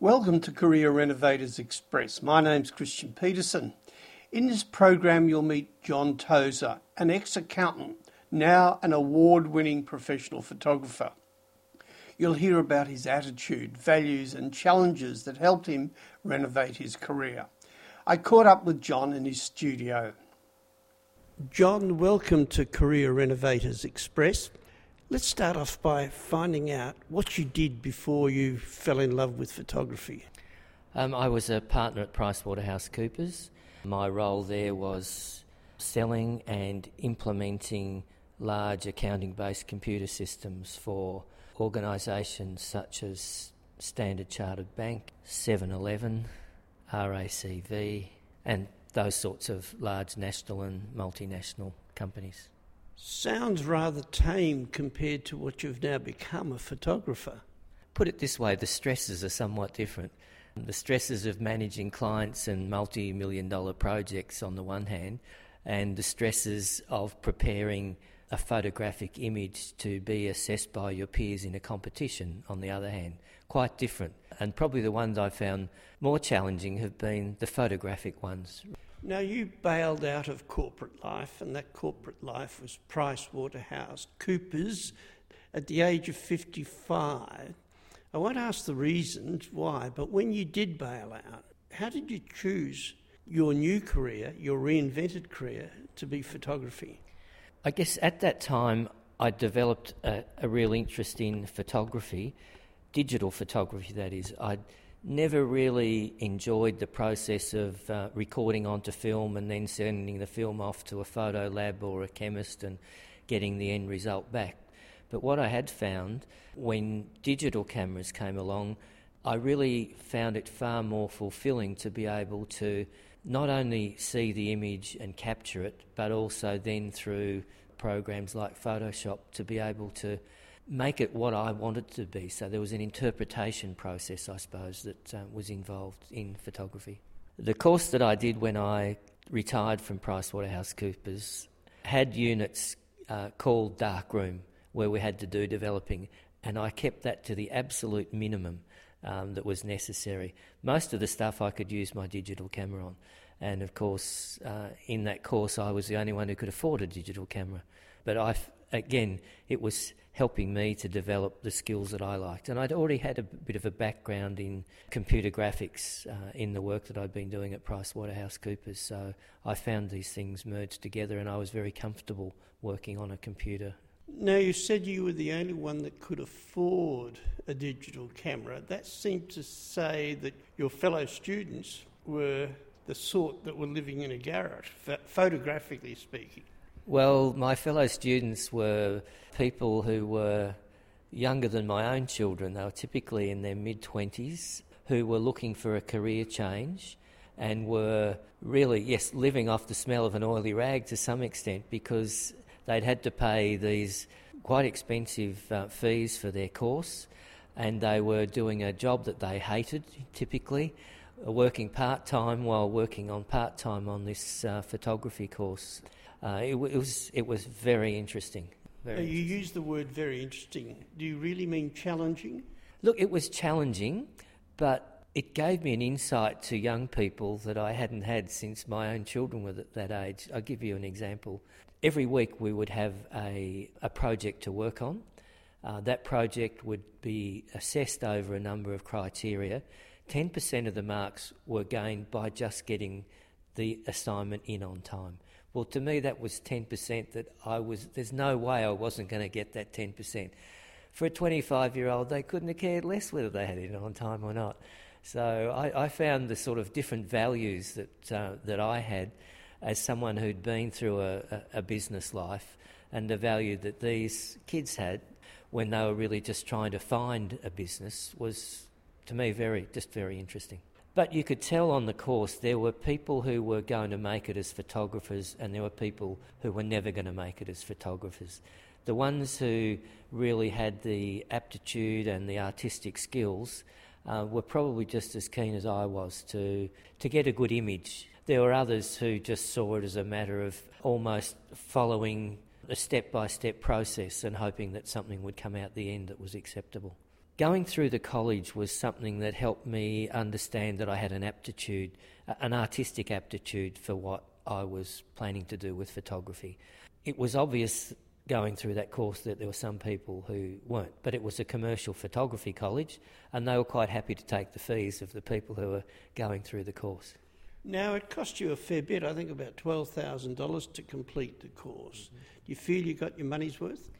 Welcome to Career Renovators Express. My name's Christian Peterson. In this program, you'll meet John Tozer, an ex accountant, now an award winning professional photographer. You'll hear about his attitude, values, and challenges that helped him renovate his career. I caught up with John in his studio. John, welcome to Career Renovators Express. Let's start off by finding out what you did before you fell in love with photography. Um, I was a partner at PricewaterhouseCoopers. My role there was selling and implementing large accounting based computer systems for organisations such as Standard Chartered Bank, 7 Eleven, RACV, and those sorts of large national and multinational companies. Sounds rather tame compared to what you've now become a photographer. Put it this way the stresses are somewhat different. The stresses of managing clients and multi million dollar projects on the one hand, and the stresses of preparing a photographic image to be assessed by your peers in a competition on the other hand. Quite different. And probably the ones I found more challenging have been the photographic ones. Now, you bailed out of corporate life, and that corporate life was Price Waterhouse Coopers at the age of 55. I won't ask the reasons why, but when you did bail out, how did you choose your new career, your reinvented career, to be photography? I guess at that time I developed a, a real interest in photography, digital photography, that is. I'd never really enjoyed the process of uh, recording onto film and then sending the film off to a photo lab or a chemist and getting the end result back. But what I had found when digital cameras came along, I really found it far more fulfilling to be able to not only see the image and capture it, but also then through programs like Photoshop to be able to make it what I wanted to be. So there was an interpretation process, I suppose, that uh, was involved in photography. The course that I did when I retired from PricewaterhouseCoopers had units uh, called Darkroom, where we had to do developing, and I kept that to the absolute minimum um, that was necessary. Most of the stuff I could use my digital camera on. And of course, uh, in that course, I was the only one who could afford a digital camera. But I, again, it was helping me to develop the skills that I liked. And I'd already had a bit of a background in computer graphics uh, in the work that I'd been doing at PricewaterhouseCoopers. So I found these things merged together and I was very comfortable working on a computer. Now, you said you were the only one that could afford a digital camera. That seemed to say that your fellow students were the sort that were living in a garret, photographically speaking. Well, my fellow students were people who were younger than my own children. They were typically in their mid 20s who were looking for a career change and were really, yes, living off the smell of an oily rag to some extent because they'd had to pay these quite expensive uh, fees for their course and they were doing a job that they hated typically, working part time while working on part time on this uh, photography course uh, it, it, was it was very interesting. Very you interesting. use the word very interesting. Do you really mean challenging? Look, it was challenging, but it gave me an insight to young people that I hadn't had since my own children were at that age. I'll give you an example. Every week we would have a, a project to work on. Uh, that project would be assessed over a number of criteria. 10% of the marks were gained by just getting the assignment in on time. Well, to me, that was 10% that I was, there's no way I wasn't going to get that 10%. For a 25 year old, they couldn't have cared less whether they had it in on time or not. So I, I found the sort of different values that, uh, that I had as someone who'd been through a, a, a business life and the value that these kids had when they were really just trying to find a business was, to me, very, just very interesting. But you could tell on the course there were people who were going to make it as photographers, and there were people who were never going to make it as photographers. The ones who really had the aptitude and the artistic skills uh, were probably just as keen as I was to, to get a good image. There were others who just saw it as a matter of almost following a step by step process and hoping that something would come out the end that was acceptable. Going through the college was something that helped me understand that I had an aptitude, an artistic aptitude for what I was planning to do with photography. It was obvious going through that course that there were some people who weren't, but it was a commercial photography college and they were quite happy to take the fees of the people who were going through the course. Now, it cost you a fair bit, I think about $12,000 to complete the course. Mm-hmm. Do you feel you got your money's worth?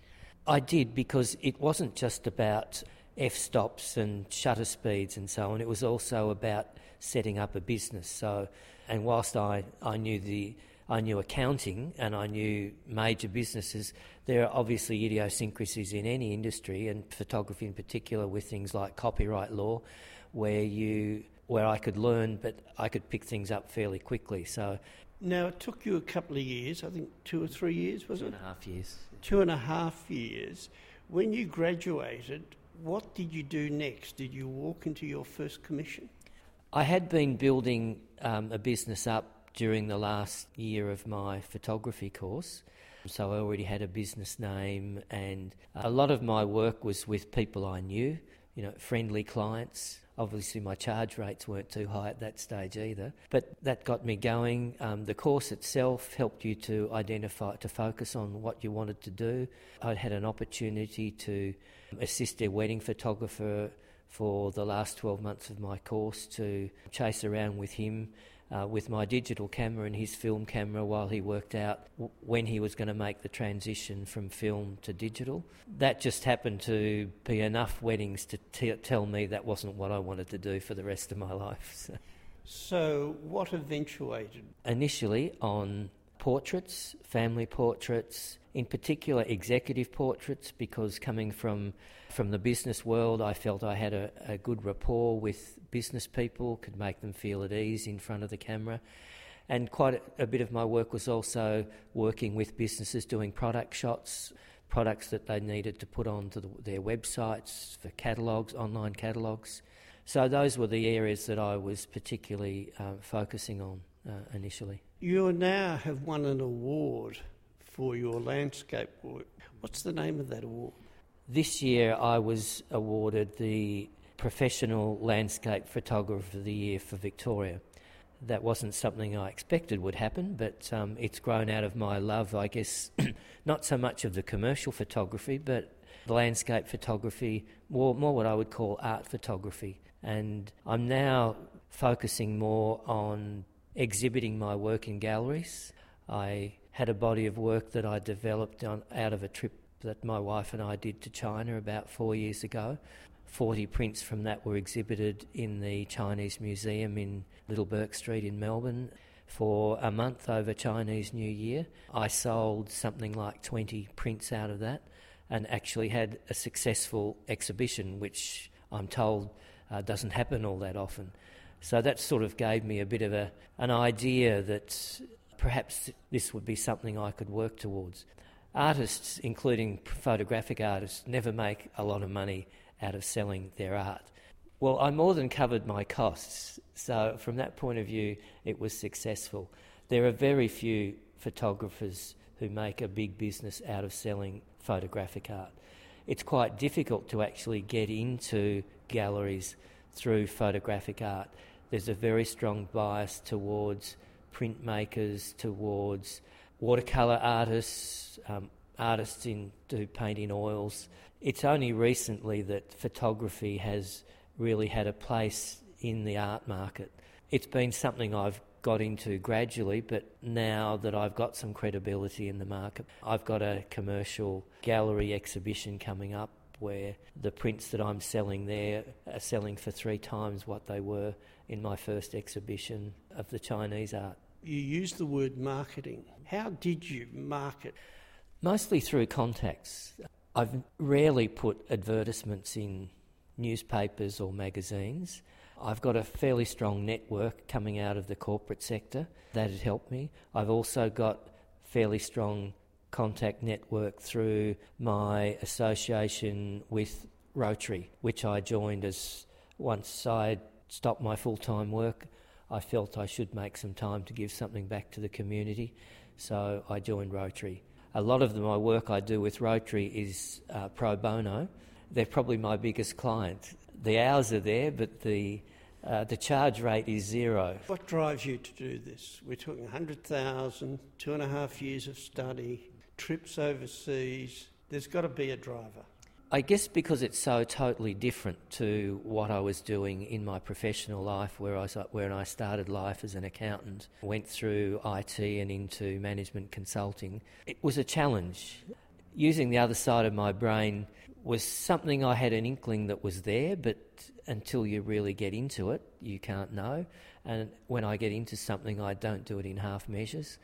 I did because it wasn't just about f stops and shutter speeds and so on. It was also about setting up a business. So, and whilst I, I knew the I knew accounting and I knew major businesses, there are obviously idiosyncrasies in any industry and photography in particular with things like copyright law, where you where I could learn, but I could pick things up fairly quickly. So. Now, it took you a couple of years, I think two or three years, was two it? Two and a half years. Two and a half years. When you graduated, what did you do next? Did you walk into your first commission? I had been building um, a business up during the last year of my photography course. So I already had a business name, and a lot of my work was with people I knew, you know, friendly clients. Obviously, my charge rates weren't too high at that stage either, but that got me going. Um, the course itself helped you to identify, to focus on what you wanted to do. I had an opportunity to assist a wedding photographer for the last 12 months of my course to chase around with him uh, with my digital camera and his film camera while he worked out w- when he was going to make the transition from film to digital. That just happened to be enough weddings to t- tell me that wasn't what I wanted to do for the rest of my life. So, so what eventuated? Initially on portraits, family portraits, in particular executive portraits, because coming from from the business world, I felt I had a, a good rapport with business people, could make them feel at ease in front of the camera. And quite a, a bit of my work was also working with businesses doing product shots, products that they needed to put onto the, their websites for catalogues, online catalogues. So those were the areas that I was particularly uh, focusing on uh, initially. You now have won an award for your landscape work. What's the name of that award? This year I was awarded the Professional Landscape Photographer of the Year for Victoria. That wasn't something I expected would happen, but um, it's grown out of my love, I guess, not so much of the commercial photography, but landscape photography, more, more what I would call art photography. And I'm now focusing more on exhibiting my work in galleries. I had a body of work that I developed on, out of a trip that my wife and I did to China about four years ago. 40 prints from that were exhibited in the Chinese Museum in Little Bourke Street in Melbourne for a month over Chinese New Year. I sold something like 20 prints out of that and actually had a successful exhibition, which I'm told uh, doesn't happen all that often. So that sort of gave me a bit of a, an idea that perhaps this would be something I could work towards. Artists, including photographic artists, never make a lot of money out of selling their art. Well, I more than covered my costs, so from that point of view, it was successful. There are very few photographers who make a big business out of selling photographic art. It's quite difficult to actually get into galleries through photographic art. There's a very strong bias towards printmakers, towards watercolour artists, um, artists in do paint in oils. It's only recently that photography has really had a place in the art market. It's been something I've got into gradually, but now that I've got some credibility in the market, I've got a commercial gallery exhibition coming up where the prints that I'm selling there are selling for three times what they were in my first exhibition of the Chinese art. You used the word marketing. How did you market? Mostly through contacts. I've rarely put advertisements in newspapers or magazines. I've got a fairly strong network coming out of the corporate sector that had helped me. I've also got fairly strong contact network through my association with Rotary, which I joined as once I stopped my full time work. I felt I should make some time to give something back to the community, so I joined Rotary. A lot of the, my work I do with Rotary is uh, pro bono, they're probably my biggest client. The hours are there, but the uh, the charge rate is zero. What drives you to do this? We're talking 100,000, two and a half years of study, trips overseas. There's got to be a driver. I guess because it's so totally different to what I was doing in my professional life, where I where I started life as an accountant, went through IT and into management consulting. It was a challenge. Using the other side of my brain was something I had an inkling that was there, but until you really get into it, you can't know. And when I get into something, I don't do it in half measures.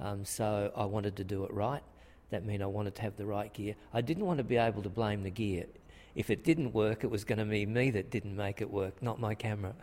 Um, so I wanted to do it right. That meant I wanted to have the right gear. I didn't want to be able to blame the gear. If it didn't work, it was going to be me that didn't make it work, not my camera.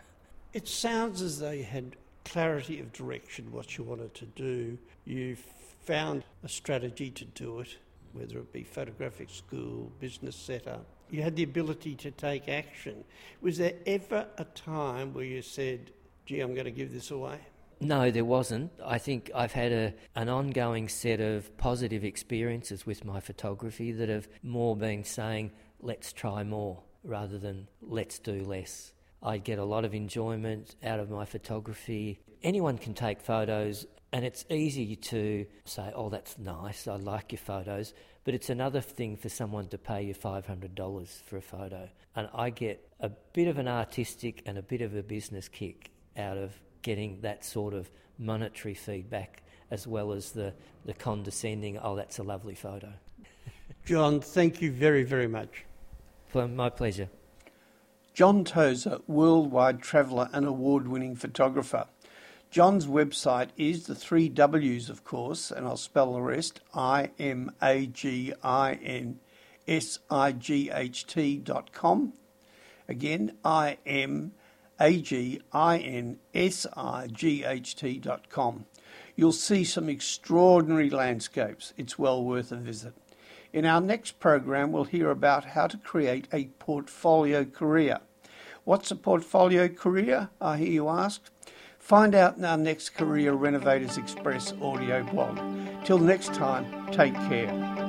It sounds as though you had clarity of direction, what you wanted to do. You found a strategy to do it, whether it be photographic school, business setup. You had the ability to take action. Was there ever a time where you said, gee, I'm going to give this away? No, there wasn't. I think I've had a, an ongoing set of positive experiences with my photography that have more been saying, let's try more rather than let's do less. I get a lot of enjoyment out of my photography. Anyone can take photos, and it's easy to say, oh, that's nice, I like your photos. But it's another thing for someone to pay you $500 for a photo. And I get a bit of an artistic and a bit of a business kick out of getting that sort of monetary feedback as well as the, the condescending, oh, that's a lovely photo. John, thank you very, very much. My pleasure. John Tozer, worldwide traveller and award winning photographer. John's website is the three W's, of course, and I'll spell the rest I M A G I N S I G H T dot com. Again, I M a-G-I-N-S-I-G-H-T dot com. You'll see some extraordinary landscapes. It's well worth a visit. In our next program, we'll hear about how to create a portfolio career. What's a portfolio career? I hear you ask. Find out in our next Career Renovators Express audio blog. Till next time, take care.